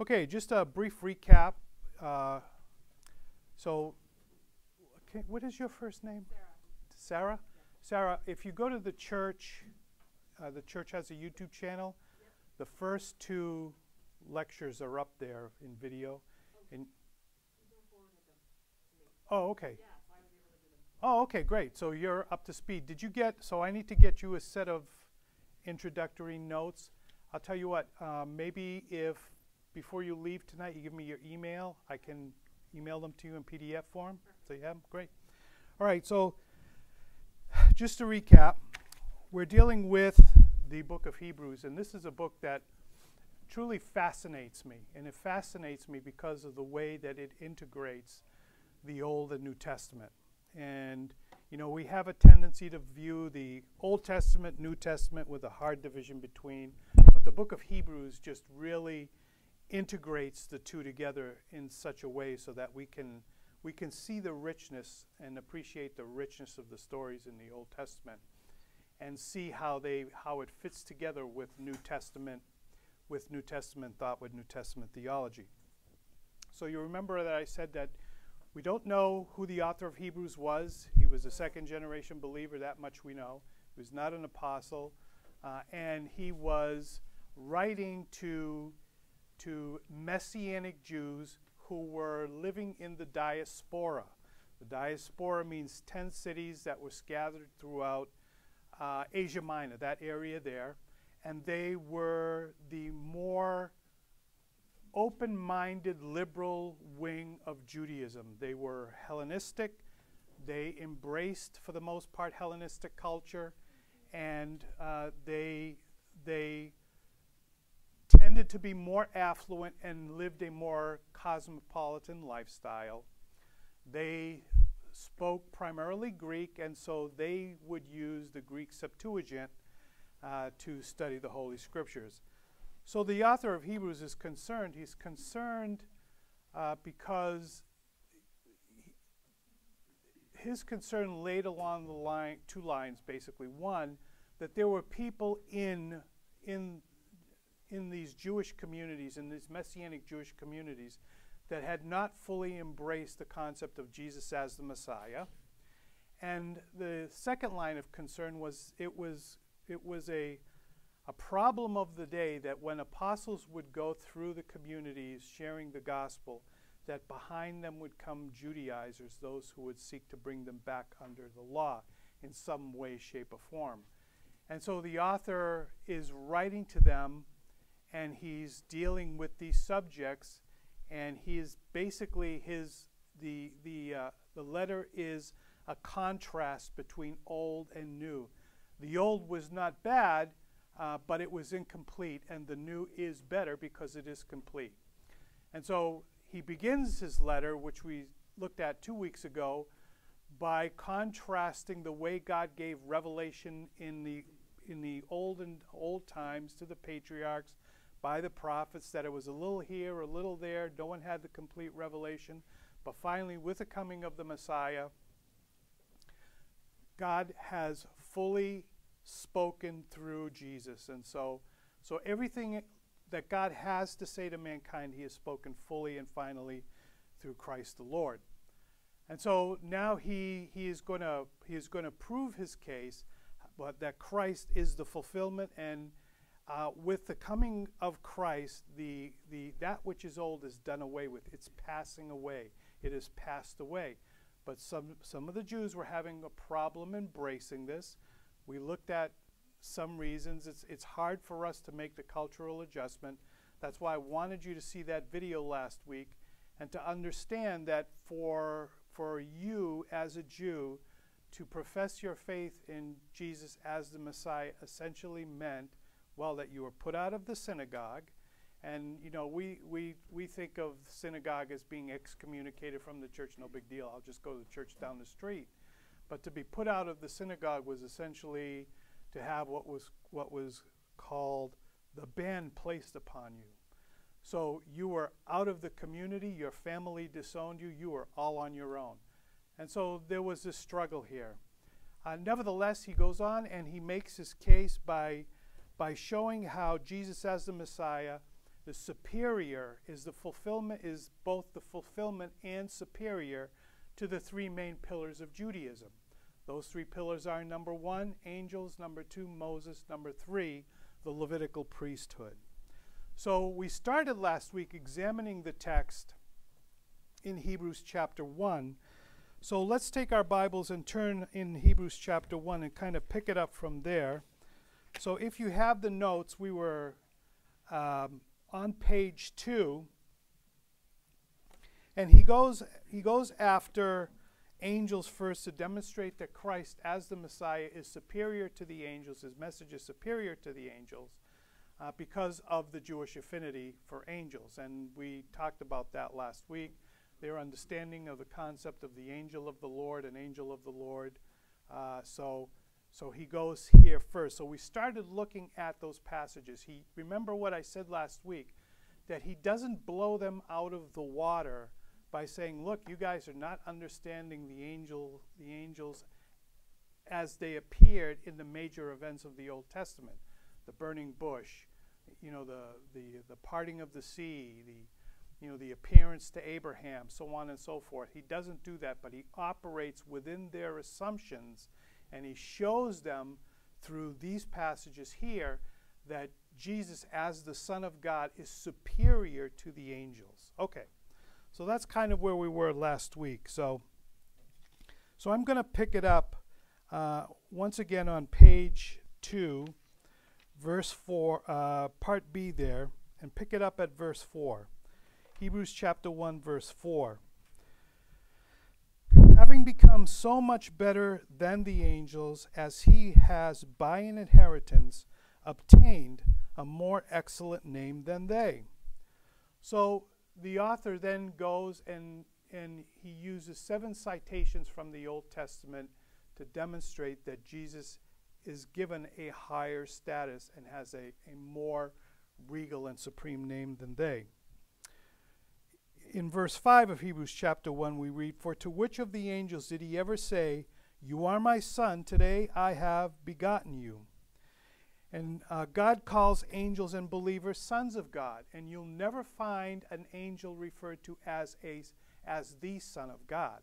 Okay, just a brief recap. Uh, so, okay, what is your first name? Sarah. Sarah? Sarah, if you go to the church, uh, the church has a YouTube channel. The first two lectures are up there in video. And oh, okay. Oh, okay, great. So you're up to speed. Did you get, so I need to get you a set of introductory notes. I'll tell you what, um, maybe if before you leave tonight you give me your email, I can email them to you in PDF form. So you have them? Great. All right, so just to recap, we're dealing with the book of Hebrews, and this is a book that truly fascinates me. And it fascinates me because of the way that it integrates the Old and New Testament. And, you know, we have a tendency to view the Old Testament, New Testament with a hard division between, but the book of Hebrews just really integrates the two together in such a way so that we can we can see the richness and appreciate the richness of the stories in the Old Testament and see how they how it fits together with New Testament with New Testament thought with New Testament theology. So you remember that I said that we don't know who the author of Hebrews was. He was a second generation believer, that much we know. He was not an apostle. Uh, and he was writing to, to Messianic Jews who were living in the diaspora. The diaspora means 10 cities that were scattered throughout uh, Asia Minor, that area there. And they were the more open minded liberal wing of Judaism. They were Hellenistic, they embraced, for the most part, Hellenistic culture, and uh, they, they tended to be more affluent and lived a more cosmopolitan lifestyle. They spoke primarily Greek, and so they would use the Greek Septuagint uh, to study the Holy Scriptures. So the author of Hebrews is concerned. He's concerned uh, because his concern laid along the line two lines basically. One, that there were people in in in these Jewish communities, in these messianic Jewish communities, that had not fully embraced the concept of Jesus as the Messiah. And the second line of concern was it was it was a a problem of the day that when apostles would go through the communities sharing the gospel, that behind them would come Judaizers, those who would seek to bring them back under the law in some way, shape, or form. And so the author is writing to them and he's dealing with these subjects and he is basically his the the uh, the letter is a contrast between old and new. The old was not bad, uh, but it was incomplete, and the new is better because it is complete. And so he begins his letter, which we looked at two weeks ago, by contrasting the way God gave revelation in the in the old and old times to the patriarchs by the prophets that it was a little here, a little there, no one had the complete revelation. But finally, with the coming of the Messiah, God has fully spoken through Jesus. And so, so everything that God has to say to mankind, he has spoken fully and finally through Christ the Lord. And so now he, he is going to he is going to prove his case, but that Christ is the fulfillment, and uh, with the coming of Christ, the the that which is old is done away with. It's passing away. It has passed away. But some some of the Jews were having a problem embracing this. We looked at some reasons. It's, it's hard for us to make the cultural adjustment. That's why I wanted you to see that video last week and to understand that for, for you as a Jew to profess your faith in Jesus as the Messiah essentially meant, well, that you were put out of the synagogue. And, you know, we, we, we think of synagogue as being excommunicated from the church, no big deal. I'll just go to the church down the street. But to be put out of the synagogue was essentially to have what was what was called the ban placed upon you. So you were out of the community, your family disowned you, you were all on your own. And so there was this struggle here. Uh, nevertheless, he goes on and he makes his case by, by showing how Jesus, as the Messiah, The superior is the fulfillment is both the fulfillment and superior to the three main pillars of Judaism. Those three pillars are number one, angels, number two, Moses, number three, the Levitical priesthood. So we started last week examining the text in Hebrews chapter 1. So let's take our Bibles and turn in Hebrews chapter 1 and kind of pick it up from there. So if you have the notes, we were um, on page 2. And he goes, he goes after angels first to demonstrate that Christ, as the Messiah, is superior to the angels. His message is superior to the angels uh, because of the Jewish affinity for angels. And we talked about that last week. Their understanding of the concept of the angel of the Lord, an angel of the Lord. Uh, so, so he goes here first. So we started looking at those passages. He remember what I said last week that he doesn't blow them out of the water by saying, "Look, you guys are not understanding the angel, the angels as they appeared in the major events of the Old Testament, the burning bush, you know, the the the parting of the sea, the you know, the appearance to Abraham, so on and so forth. He doesn't do that, but he operates within their assumptions and he shows them through these passages here that Jesus, as the Son of God, is superior to the angels. Okay. So that's kind of where we were last week. So, so I'm going to pick it up uh, once again on page 2, verse 4, uh, part B there, and pick it up at verse 4. Hebrews chapter 1, verse 4. Having become so much better than the angels, as he has by an inheritance obtained a more excellent name than they. So the author then goes and, and he uses seven citations from the Old Testament to demonstrate that Jesus is given a higher status and has a, a more regal and supreme name than they. In verse 5 of Hebrews chapter 1, we read, For to which of the angels did he ever say, You are my son, today I have begotten you? And uh, God calls angels and believers sons of God. And you'll never find an angel referred to as, a, as the Son of God.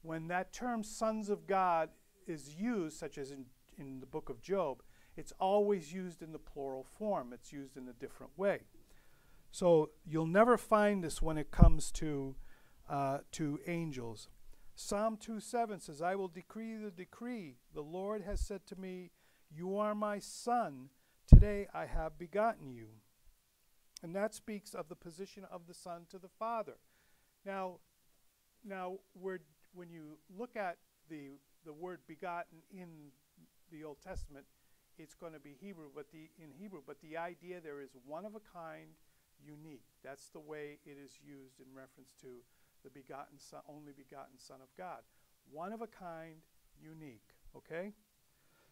When that term sons of God is used, such as in, in the book of Job, it's always used in the plural form. It's used in a different way. So you'll never find this when it comes to, uh, to angels. Psalm 2 7 says, I will decree the decree. The Lord has said to me, you are my son. Today I have begotten you. And that speaks of the position of the son to the father. Now, now when you look at the, the word begotten in the Old Testament, it's going to be Hebrew, but the in Hebrew, but the idea there is one of a kind, unique. That's the way it is used in reference to the begotten son, only begotten Son of God. One of a kind, unique. Okay?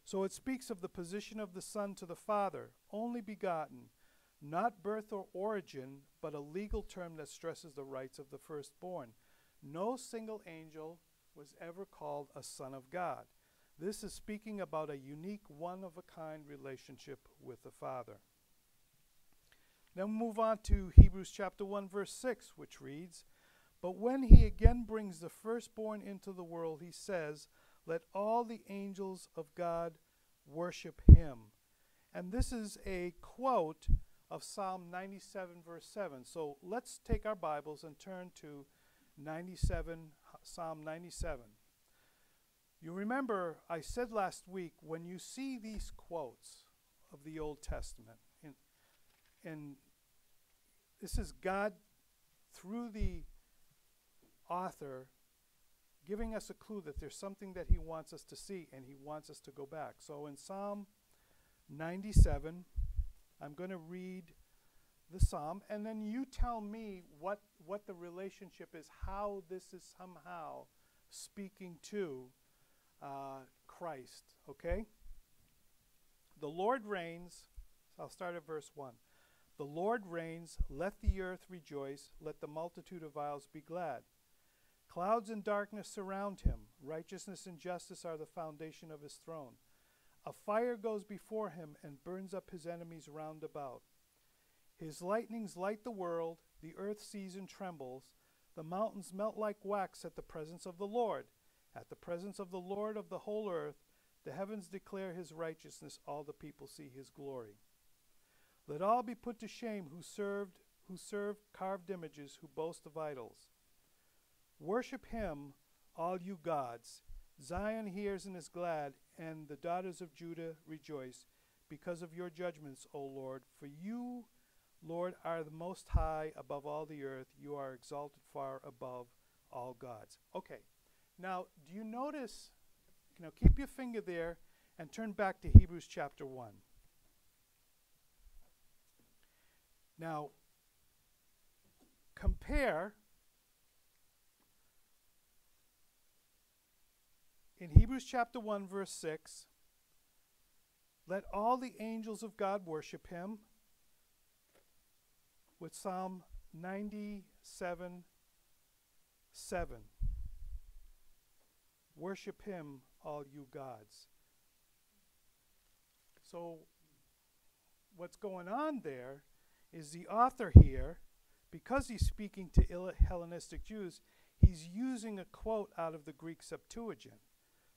So it speaks of the position of the Son to the Father, only begotten, not birth or origin, but a legal term that stresses the rights of the firstborn. No single angel was ever called a Son of God. This is speaking about a unique, one of a kind relationship with the Father. Then we move on to Hebrews chapter 1, verse 6, which reads But when he again brings the firstborn into the world, he says, let all the angels of God worship him. And this is a quote of Psalm 97, verse 7. So let's take our Bibles and turn to 97, Psalm 97. You remember, I said last week, when you see these quotes of the Old Testament, and, this is God through the author giving us a clue that there's something that he wants us to see and he wants us to go back. So in Psalm 97, I'm going to read the psalm and then you tell me what what the relationship is, how this is somehow speaking to uh, Christ. Okay? The Lord reigns. I'll start at verse 1. The Lord reigns, let the earth rejoice, let the multitude of isles be glad. Clouds and darkness surround him. Righteousness and justice are the foundation of his throne. A fire goes before him and burns up his enemies round about. His lightnings light the world, the earth sees and trembles, the mountains melt like wax at the presence of the Lord. At the presence of the Lord of the whole earth, the heavens declare his righteousness, all the people see his glory. Let all be put to shame who served who serve carved images, who boast of idols. Worship him, all you gods. Zion hears and is glad, and the daughters of Judah rejoice because of your judgments, O Lord. For you, Lord, are the most high above all the earth. You are exalted far above all gods. Okay, now do you notice? You know, keep your finger there and turn back to Hebrews chapter 1. Now, compare in Hebrews chapter 1, verse 6 let all the angels of God worship him with Psalm 97 7. Worship him, all you gods. So, what's going on there is the author here because he's speaking to Hellenistic Jews, he's using a quote out of the Greek Septuagint.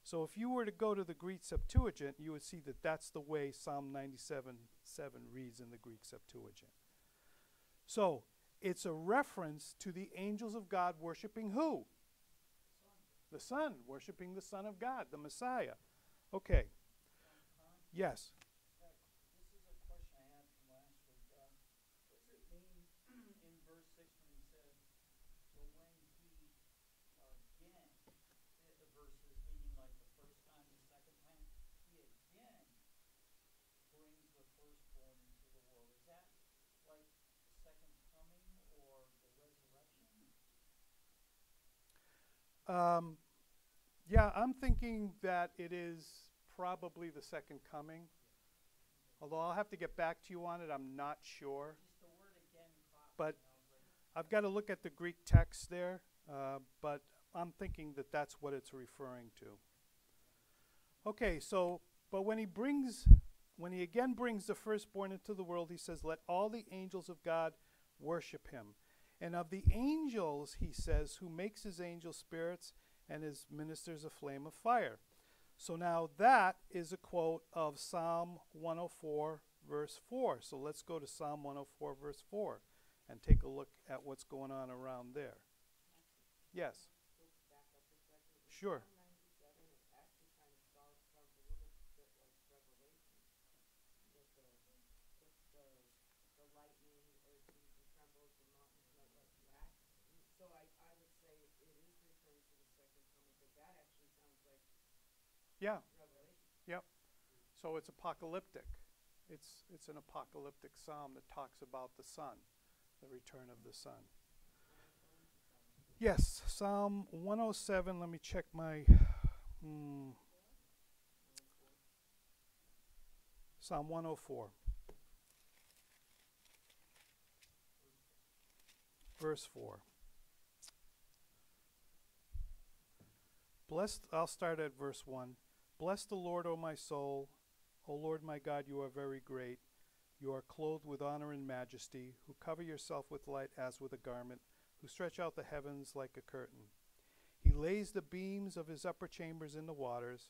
So if you were to go to the Greek Septuagint, you would see that that's the way Psalm 97 7 reads in the Greek Septuagint. So it's a reference to the angels of God worshiping who? The Son, worshiping the Son of God, the Messiah. Okay. Yes. Um, yeah, I'm thinking that it is probably the second coming. Although I'll have to get back to you on it, I'm not sure. But I've got to look at the Greek text there, uh, but I'm thinking that that's what it's referring to. Okay, so, but when he brings, when he again brings the firstborn into the world, he says, Let all the angels of God worship him. And of the angels, he says, who makes his angel spirits and his ministers a flame of fire. So now that is a quote of Psalm 104, verse 4. So let's go to Psalm 104, verse 4, and take a look at what's going on around there. Yes. Sure. Yeah. Yep. So it's apocalyptic. It's it's an apocalyptic psalm that talks about the sun, the return of the sun. Yes, Psalm 107. Let me check my. Hmm, Psalm 104. Verse 4. Blessed, I'll start at verse 1. Bless the Lord, O my soul. O Lord my God, you are very great. You are clothed with honor and majesty, who cover yourself with light as with a garment, who stretch out the heavens like a curtain. He lays the beams of his upper chambers in the waters,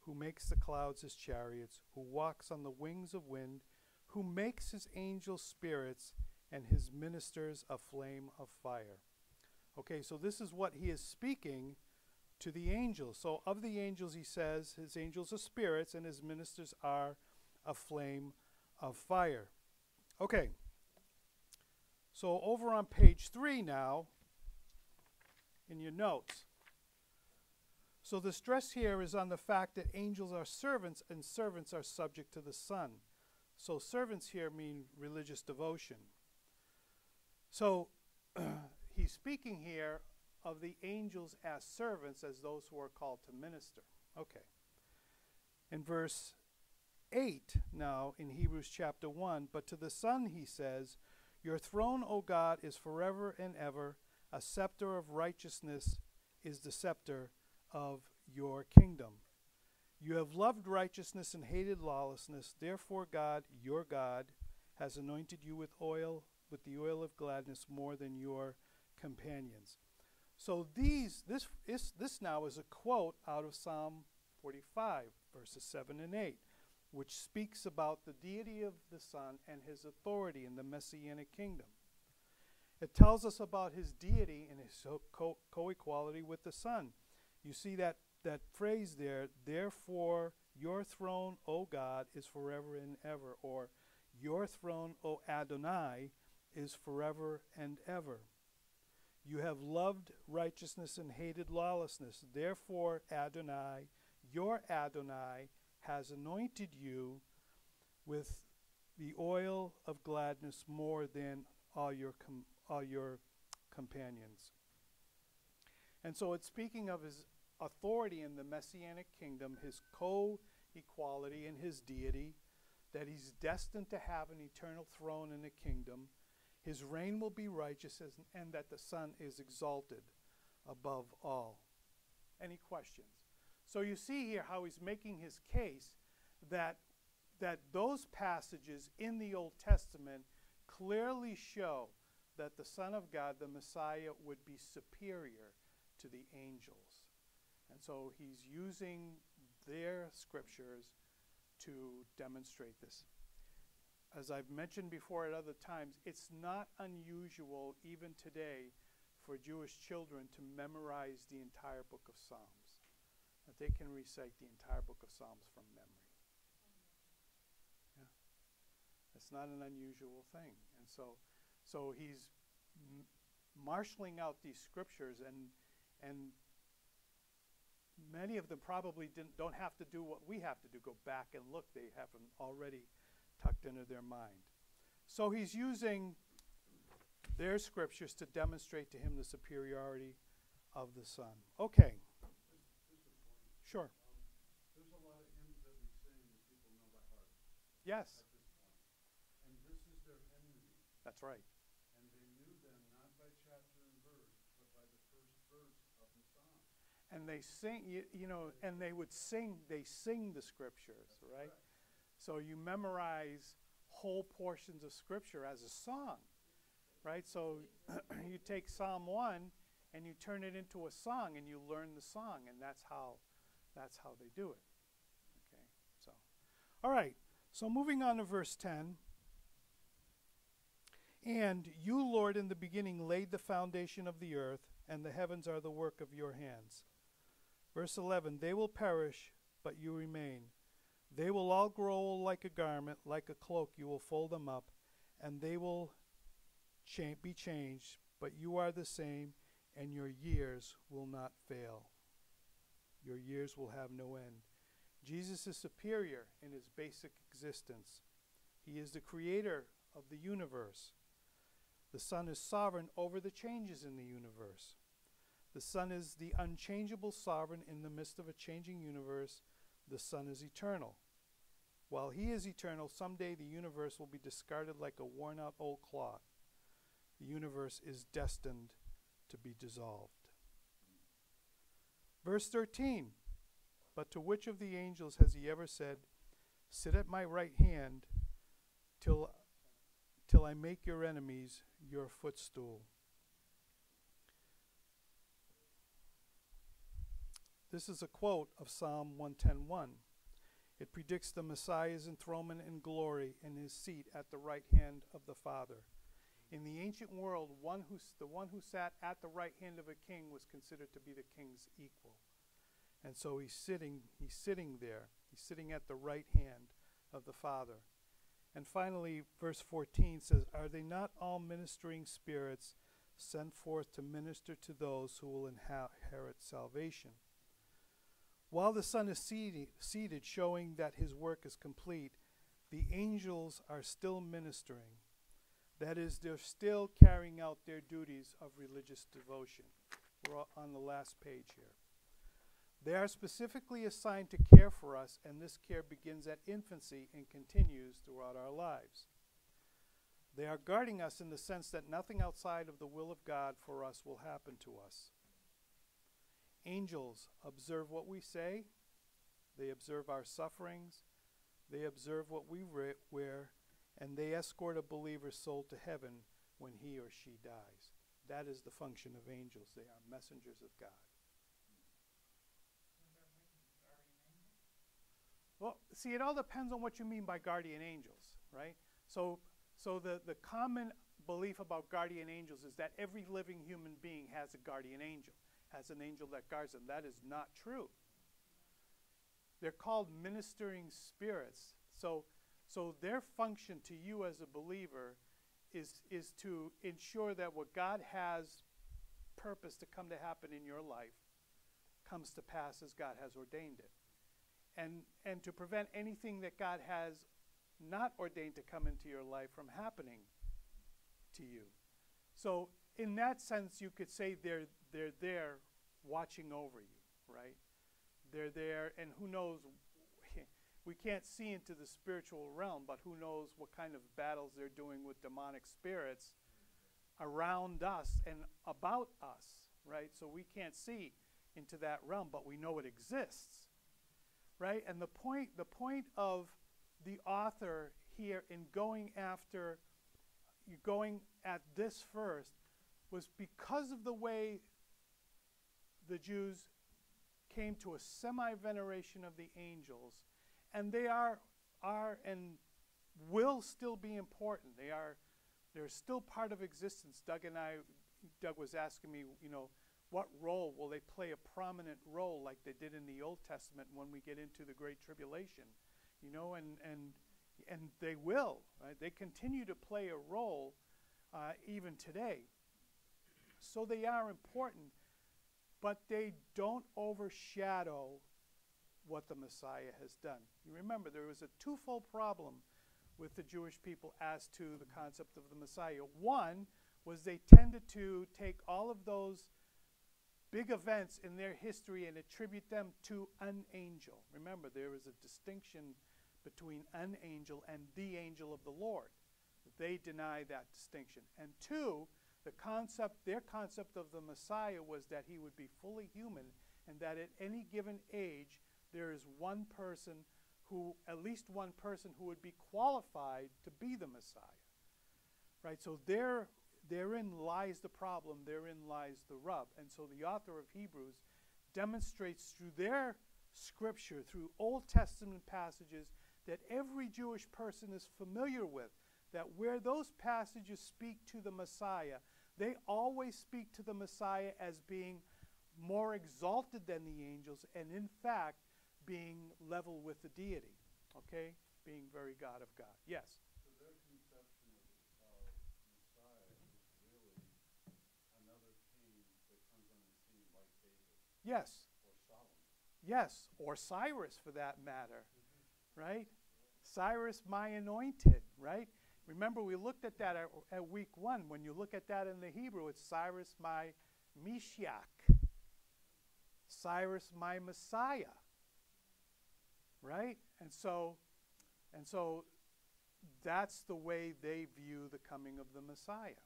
who makes the clouds his chariots, who walks on the wings of wind, who makes his angels spirits and his ministers a flame of fire. Okay, so this is what he is speaking to the angels. So, of the angels, he says, his angels are spirits and his ministers are a flame of fire. Okay. So, over on page three now, in your notes. So, the stress here is on the fact that angels are servants and servants are subject to the Son. So, servants here mean religious devotion. So, he's speaking here of the angels as servants, as those who are called to minister. Okay. In verse 8, now in Hebrews chapter 1, but to the Son he says, Your throne, O God, is forever and ever. A scepter of righteousness is the scepter of your kingdom. You have loved righteousness and hated lawlessness. Therefore, God, your God, has anointed you with oil, with the oil of gladness more than your companions. So these this is this now is a quote out of Psalm 45 verses 7 and 8 which speaks about the deity of the Son and his authority in the messianic kingdom. It tells us about his deity and his co equality with the Son. You see that, that phrase there, therefore your throne, O God, is forever and ever, or your throne, O Adonai, is forever and ever. You have loved righteousness and hated lawlessness. Therefore, Adonai, your Adonai, has anointed you with the oil of gladness more than all your, com- all your companions. And so it's speaking of his authority in the messianic kingdom, his co equality and his deity, that he's destined to have an eternal throne in the kingdom. His reign will be righteous, and that the Son is exalted above all. Any questions? So you see here how he's making his case that, that those passages in the Old Testament clearly show that the Son of God, the Messiah, would be superior to the angels. And so he's using their scriptures to demonstrate this. As I've mentioned before at other times, it's not unusual even today for Jewish children to memorize the entire book of Psalms that they can recite the entire book of Psalms from memory. Yeah. It's not an unusual thing. And so, so he's m- marshaling out these scriptures and, and many of them probably didn't, don't have to do what we have to do, go back and look. They have them already tucked into their mind. So he's using their scriptures to demonstrate to him the superiority of the Son. Okay. Sure. Yes, that's right. And they knew them not by chapter and verse, but by the first verse of the psalm. And they sing, you, you know, and they would sing, they sing the scriptures, right? So you memorize whole portions of scripture as a song, right? So you take Psalm 1 and you turn it into a song and you learn the song, and that's how that's how they do it. Okay, so, all right. So moving on to verse 10. And you, Lord, in the beginning laid the foundation of the earth, and the heavens are the work of your hands. Verse 11 They will perish, but you remain. They will all grow like a garment, like a cloak, you will fold them up, and they will cha- be changed, but you are the same, and your years will not fail. Your years will have no end. Jesus is superior in his basic existence. He is the creator of the universe. The Son is sovereign over the changes in the universe. The Son is the unchangeable sovereign in the midst of a changing universe. The Son is eternal. While He is eternal, someday the universe will be discarded like a worn out old cloth. The universe is destined to be dissolved. Verse 13 But to which of the angels has he ever said, Sit at my right hand till, till I make your enemies your footstool? This is a quote of Psalm 110:1. It predicts the Messiah's enthronement in glory in his seat at the right hand of the Father. In the ancient world, one who, the one who sat at the right hand of a king was considered to be the king's equal. And so he's sitting, he's sitting there. He's sitting at the right hand of the Father. And finally, verse 14 says, Are they not all ministering spirits sent forth to minister to those who will inherit salvation? While the Son is seated, seated, showing that his work is complete, the angels are still ministering that is, they're still carrying out their duties of religious devotion. We're on the last page here. They are specifically assigned to care for us, and this care begins at infancy and continues throughout our lives. They are guarding us in the sense that nothing outside of the will of God for us will happen to us. Angels observe what we say, they observe our sufferings, they observe what we wear, and they escort a believer's soul to heaven when he or she dies. That is the function of angels. They are messengers of God. Well, see, it all depends on what you mean by guardian angels, right? So, so the, the common belief about guardian angels is that every living human being has a guardian angel, has an angel that guards them. That is not true. They're called ministering spirits. So, so their function to you as a believer is, is to ensure that what God has purpose to come to happen in your life comes to pass as God has ordained it. And, and to prevent anything that God has not ordained to come into your life from happening to you. So, in that sense, you could say they're, they're there watching over you, right? They're there, and who knows, we can't see into the spiritual realm, but who knows what kind of battles they're doing with demonic spirits around us and about us, right? So we can't see into that realm, but we know it exists, right? And the point, the point of the author here in going after, going at this first, was because of the way the Jews came to a semi veneration of the angels, and they are, are and will still be important. They are they're still part of existence. Doug and I, Doug was asking me, you know, what role will they play a prominent role like they did in the Old Testament when we get into the Great Tribulation? You know, and and and they will. Right? They continue to play a role uh, even today. So they are important, but they don't overshadow what the Messiah has done. You remember, there was a twofold problem with the Jewish people as to the concept of the Messiah. One was they tended to take all of those big events in their history and attribute them to an angel. Remember, there is a distinction between an angel and the angel of the Lord. They deny that distinction. And two, the concept, their concept of the Messiah was that he would be fully human and that at any given age there is one person who, at least one person who would be qualified to be the Messiah. Right? So there, therein lies the problem, therein lies the rub. And so the author of Hebrews demonstrates through their scripture, through Old Testament passages that every Jewish person is familiar with, that where those passages speak to the Messiah, they always speak to the Messiah as being more exalted than the angels, and in fact, being level with the deity, okay? Being very God of God. Yes? So their conception of, Messiah is really another king that comes on the scene like David Yes. or Solomon. Yes. Or Cyrus for that matter, mm-hmm. right? Cyrus, my anointed, right? Remember, we looked at that at, at week one. When you look at that in the Hebrew, it's Cyrus, my Meshiach. Cyrus, my Messiah right? And so, and so that's the way they view the coming of the Messiah.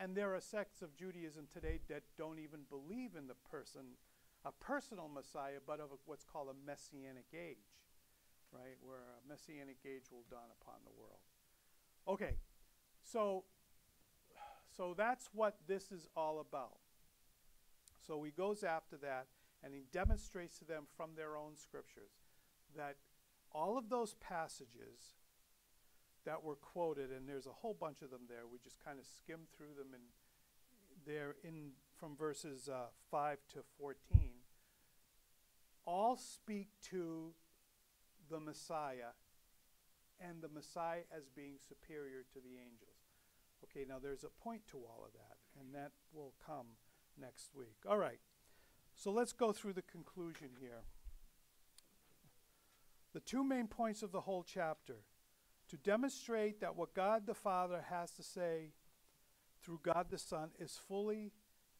And there are sects of Judaism today that don't even believe in the person, a personal Messiah, but of a, what's called a messianic age, right? Where a messianic age will dawn upon the world. Okay, so, so that's what this is all about. So he goes after that and he demonstrates to them from their own scriptures that all of those passages that were quoted, and there's a whole bunch of them there, we just kind of skimmed through them, and they're in from verses uh, 5 to 14, all speak to the Messiah and the Messiah as being superior to the angels. Okay, now there's a point to all of that, and that will come next week. All right, so let's go through the conclusion here. The two main points of the whole chapter to demonstrate that what God the Father has to say through God the Son is fully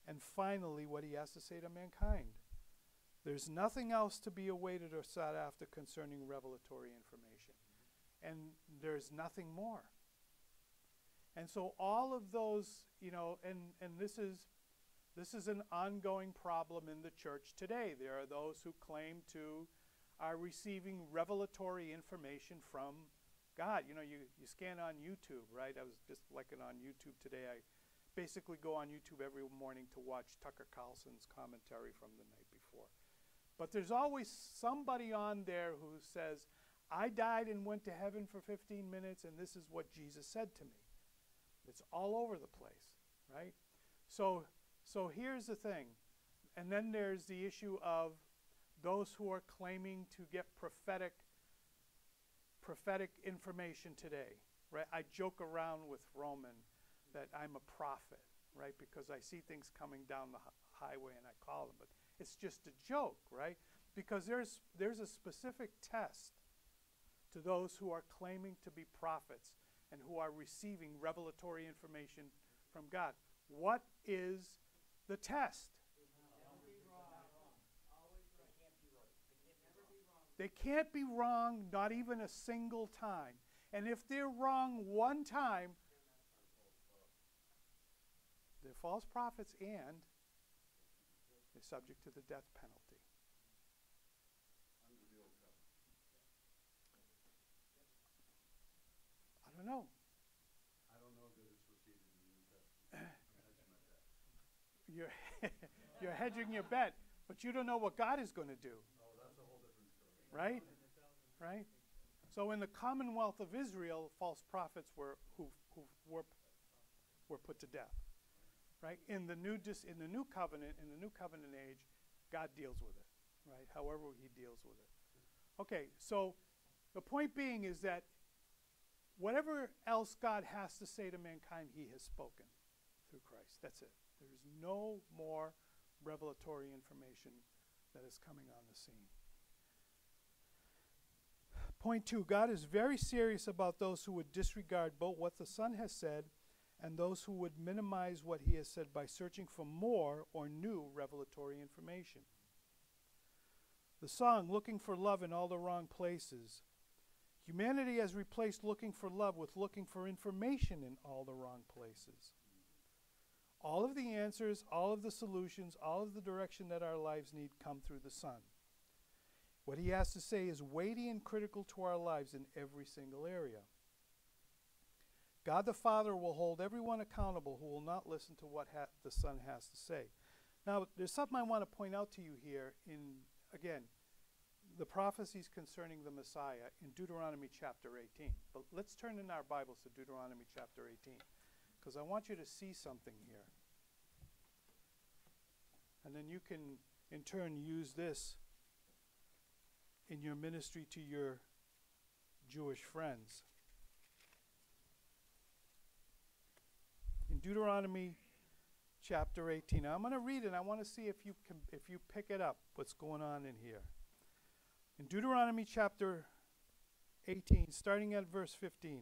and finally what he has to say to mankind. There's nothing else to be awaited or sought after concerning revelatory information. And there's nothing more. And so all of those, you know, and, and this is this is an ongoing problem in the church today. There are those who claim to are receiving revelatory information from God, you know, you, you scan on YouTube, right? I was just looking on YouTube today. I basically go on YouTube every morning to watch Tucker Carlson's commentary from the night before. But there's always somebody on there who says, I died and went to heaven for 15 minutes, and this is what Jesus said to me. It's all over the place, right? So, so here's the thing. And then there's the issue of those who are claiming to get prophetic prophetic information today, right? I joke around with Roman that I'm a prophet, right? Because I see things coming down the highway and I call them, but it's just a joke, right? Because there's there's a specific test to those who are claiming to be prophets and who are receiving revelatory information from God. What is the test? They can't be wrong, not even a single time. And if they're wrong one time, they're false prophets and they're subject to the death penalty. Under the old covenant. I don't know. I don't know that it's repeated in the New Testament. I'm hedging my bet. You're, you're hedging your bet, but you don't know what God is going to do, right? Right? So in the Commonwealth of Israel, false prophets were who, who were, were put to death. Right? In the new dis, in the new covenant, in the new covenant age, God deals with it, right? However he deals with it. Okay, so the point being is that whatever else God has to say to mankind, he has spoken through Christ. That's it. There is no more revelatory information that is coming on the scene. Point two God is very serious about those who would disregard both what the Son has said and those who would minimize what he has said by searching for more or new revelatory information. The song, Looking for Love in All the Wrong Places. Humanity has replaced looking for love with looking for information in all the wrong places. All of the answers, all of the solutions, all of the direction that our lives need come through the Son. What he has to say is weighty and critical to our lives in every single area. God the Father will hold everyone accountable who will not listen to what ha- the Son has to say. Now, there's something I want to point out to you here in, again, the prophecies concerning the Messiah in Deuteronomy chapter 18. But let's turn in our Bibles to Deuteronomy chapter 18 because I want you to see something here. And then you can, in turn, use this in your ministry to your Jewish friends. In Deuteronomy chapter 18. Now, I'm going to read it. I want to see if you can if you pick it up what's going on in here. In Deuteronomy chapter 18, starting at verse 15.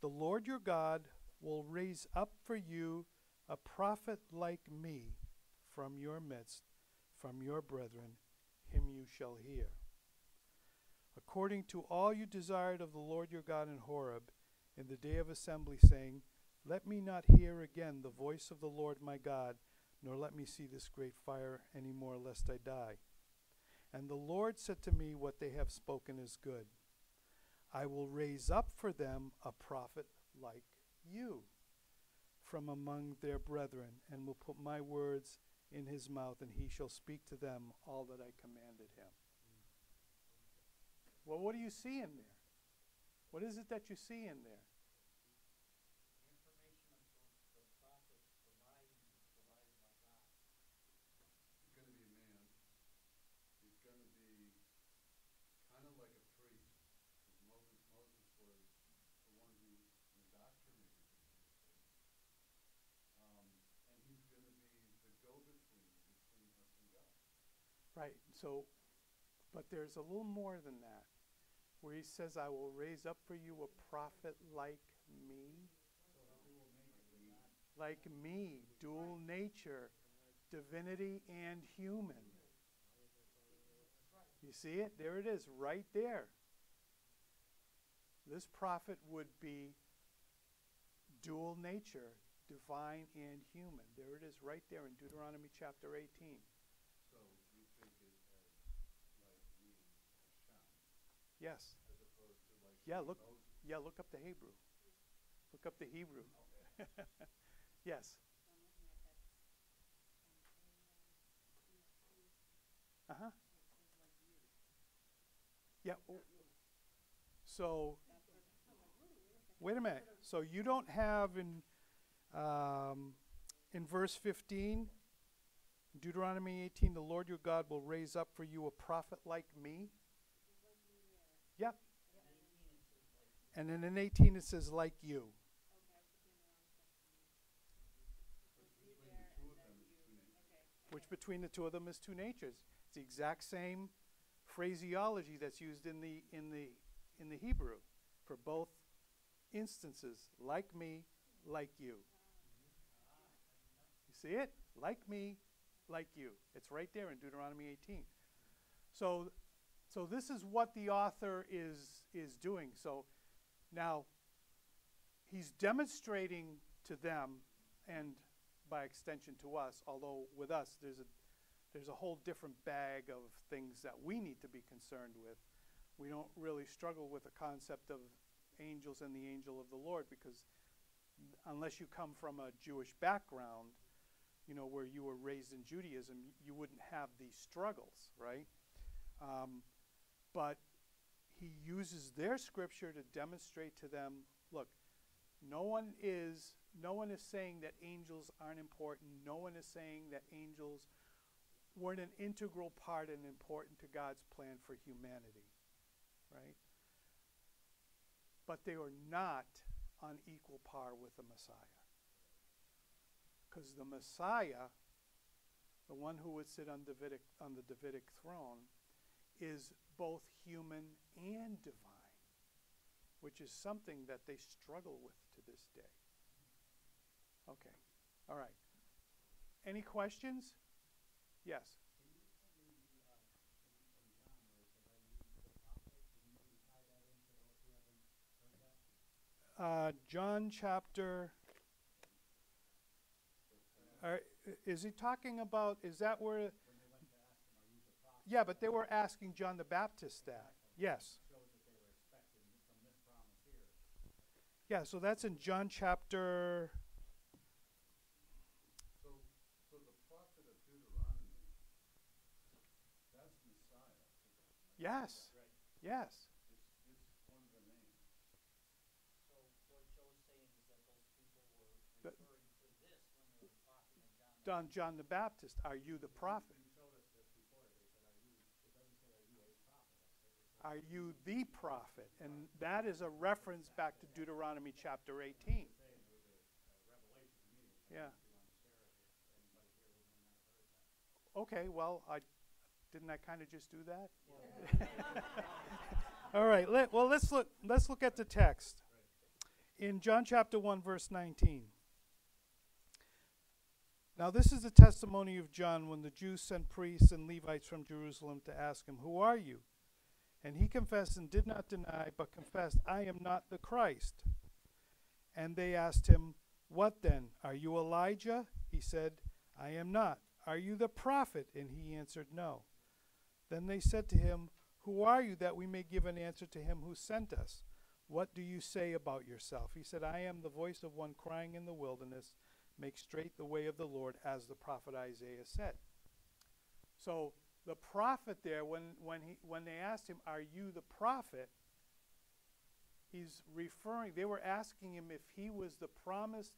The Lord your God will raise up for you a prophet like me from your midst, from your brethren, him you shall hear. According to all you desired of the Lord your God in Horeb, in the day of assembly, saying, Let me not hear again the voice of the Lord my God, nor let me see this great fire any more, lest I die. And the Lord said to me, What they have spoken is good. I will raise up for them a prophet like you from among their brethren, and will put my words in his mouth, and he shall speak to them all that I commanded him. Well, what do you see in there? What is it that you see in there? He's gonna be a man. He's gonna be kind of like a priest. 'cause Moses, Moses was the one who indoctrinated the priesthood. Um, and he's gonna be the go-between between us and God. Right. So, but there's a little more than that, where he says, I will raise up for you a prophet like me. Like me, dual nature, divinity and human. You see it? There it is, right there. This prophet would be dual nature, divine and human. There it is, right there in Deuteronomy chapter 18. So we take it as like me, Hashem, Yes. like Yeah, look, yeah, look up the Hebrew. Look up the Hebrew. yes. Uh huh. Yeah. oh. So, wait a minute. So you don't have in um, in verse 15, Deuteronomy 18, the Lord your God will raise up for you a prophet like me. Yep. And then in 18 it says like you. Which between the two of them is two natures. It's the exact same phraseology that's used in the in the in the Hebrew for both instances. Like me, like you. You see it? Like me, like you. It's right there in Deuteronomy 18. So so this is what the author is is doing. So now he's demonstrating to them and by extension to us, although with us there's a there's a whole different bag of things that we need to be concerned with. We don't really struggle with the concept of angels and the angel of the Lord because unless you come from a Jewish background, you know, where you were raised in Judaism, you wouldn't have these struggles, right? Um, but he uses their scripture to demonstrate to them, look, no one is no one is saying that angels aren't important. No one is saying that angels weren't an integral part and important to God's plan for humanity, right? But they were not on equal par with the Messiah. Because the Messiah, the one who would sit on, Davidic, on the Davidic throne, is both human and divine, which is something that they struggle with to this day. Okay, all right. Any questions? Yes. Uh, John chapter. Are, is he talking about? Is that where? Yeah, but they were asking John the Baptist that. Yes. Yeah, so that's in John chapter. So, so. Yes. Yes. To John. Don John the Baptist, are you the prophet? Are you the prophet? And that is a reference back to Deuteronomy chapter 18. Yeah. Okay, well, I didn't I kind of just do that? All right. Let, well, let's look. Let's look at the text in John chapter one, verse nineteen. Now, this is the testimony of John when the Jews sent priests and Levites from Jerusalem to ask him, Who are you? And he confessed and did not deny, but confessed, I am not the Christ. And they asked him, What then? Are you Elijah? He said, I am not. Are you the prophet? And he answered, No. Then they said to him, Who are you that we may give an answer to him who sent us? What do you say about yourself? He said, I am the voice of one crying in the wilderness, make straight the way of the Lord, as the prophet Isaiah said. So the prophet there, when, when, he, when they asked him, Are you the prophet? He's referring, they were asking him if he was the promised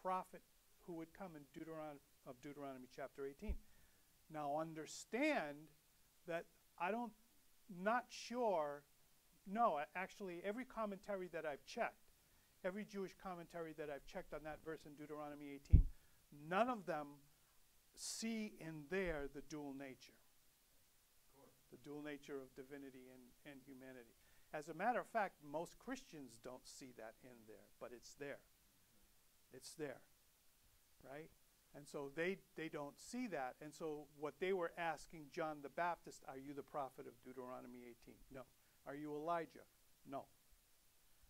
prophet who would come in Deuteron- of Deuteronomy chapter 18. Now understand that I don't, not sure, no, actually, every commentary that I've checked, every Jewish commentary that I've checked on that verse in Deuteronomy 18, none of them see in there the dual nature the dual nature of divinity and, and humanity. As a matter of fact, most Christians don't see that in there, but it's there. It's there, right? And so they, they don't see that. And so what they were asking John the Baptist, are you the prophet of Deuteronomy 18? No. Are you Elijah? No.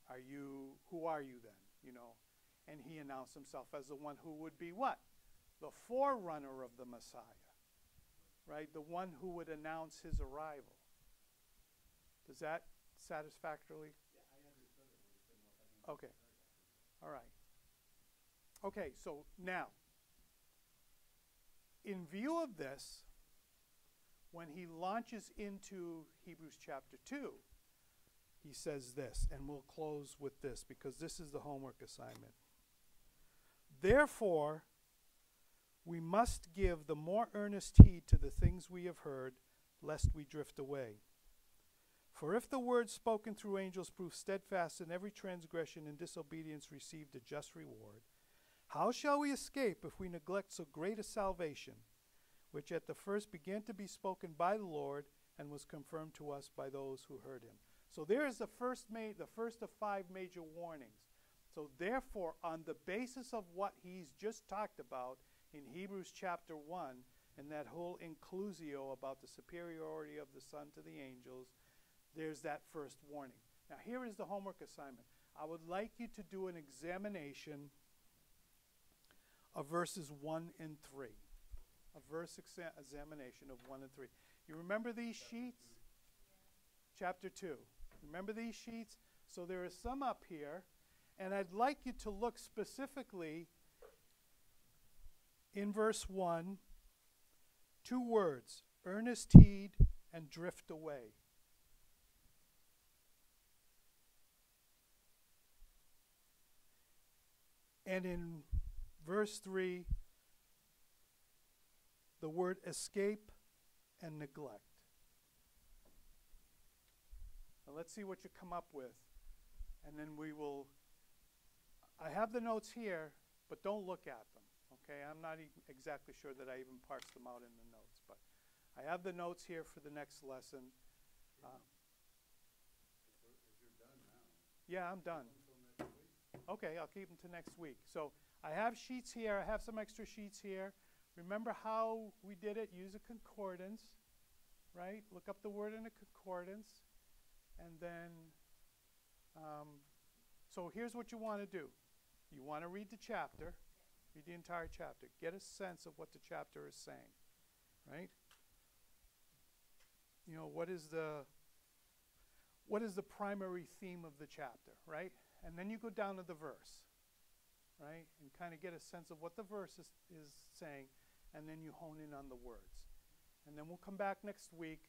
Are you, who are you then? You know, and he announced himself as the one who would be what? The forerunner of the Messiah right? The one who would announce his arrival. Does that satisfactorily? Yeah, I Okay, all right. Okay, so now, in view of this, when he launches into Hebrews chapter 2, he says this, and we'll close with this because this is the homework assignment. Therefore, we must give the more earnest heed to the things we have heard, lest we drift away. For if the word spoken through angels proved steadfast, and every transgression and disobedience received a just reward, how shall we escape if we neglect so great a salvation, which at the first began to be spoken by the Lord and was confirmed to us by those who heard him? So there is the first ma- the first of five major warnings. So therefore, on the basis of what he's just talked about in Hebrews chapter one, and that whole inclusio about the superiority of the Son to the angels, there's that first warning. Now, here is the homework assignment. I would like you to do an examination of verses 1 and 3. A verse exa- examination of 1 and 3. You remember these sheets? Chapter 2. Remember these sheets? So there is some up here, and I'd like you to look specifically in verse 1 two words earnest heed and drift away. And in verse 3, the word escape and neglect. Now let's see what you come up with. And then we will. I have the notes here, but don't look at them. Okay? I'm not e- exactly sure that I even parsed them out in the notes, but I have the notes here for the next lesson. Now, yeah, I'm done. Okay, I'll keep them to next week. So I have sheets here. I have some extra sheets here. Remember how we did it? Use a concordance, right? Look up the word in a concordance. And then, um, so here's what you want to do you want to read the chapter, read the entire chapter, get a sense of what the chapter is saying, right? You know, what is the what is the primary theme of the chapter, right? And then you go down to the verse, right? And kind of get a sense of what the verse is, is saying, and then you hone in on the words. And then we'll come back next week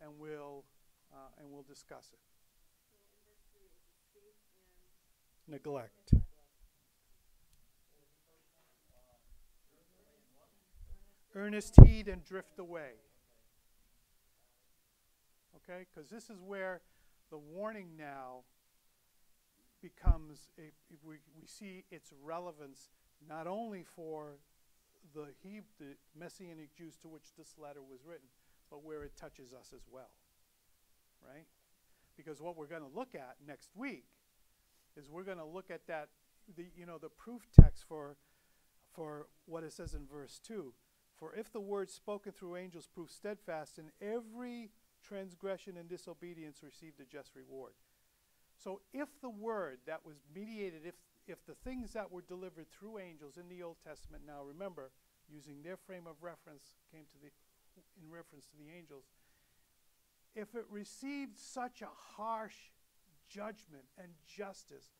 and we'll uh, and we'll discuss it. Neglect. Earnest heed and drift away. Okay? Because this is where the warning now becomes a, we, we see its relevance not only for the, he, the Messianic Jews to which this letter was written, but where it touches us as well. Right? Because what we're going to look at next week is we're going to look at that, the, you know, the proof text for, for what it says in verse 2. For if the word spoken through angels proved steadfast, and every transgression and disobedience received a just reward. So if the word that was mediated, if, if the things that were delivered through angels in the Old Testament, now remember, using their frame of reference, came to the, in reference to the angels, if it received such a harsh judgment and justice,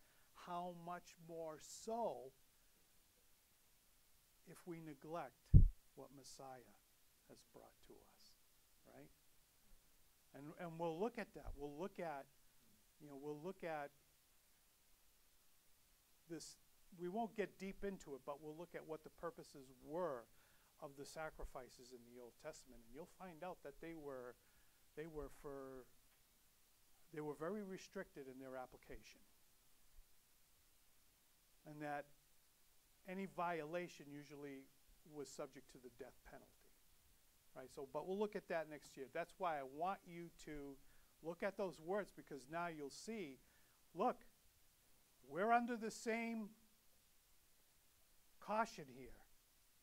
how much more so if we neglect what Messiah has brought to us, right? And, and we'll look at that. We'll look at, you know, we'll look at this. We won't get deep into it, but we'll look at what the purposes were of the sacrifices in the Old Testament, and you'll find out that they were, they were for, they were very restricted in their application, and that any violation usually was subject to the death penalty. Right? So, but we'll look at that next year. That's why I want you to look at those words because now you'll see, look, we're under the same caution here,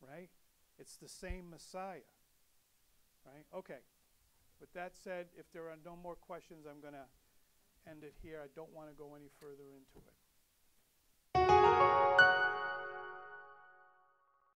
right? It's the same Messiah, right? Okay. With that said, if there are no more questions, I'm going to end it here. I don't want to go any further into it.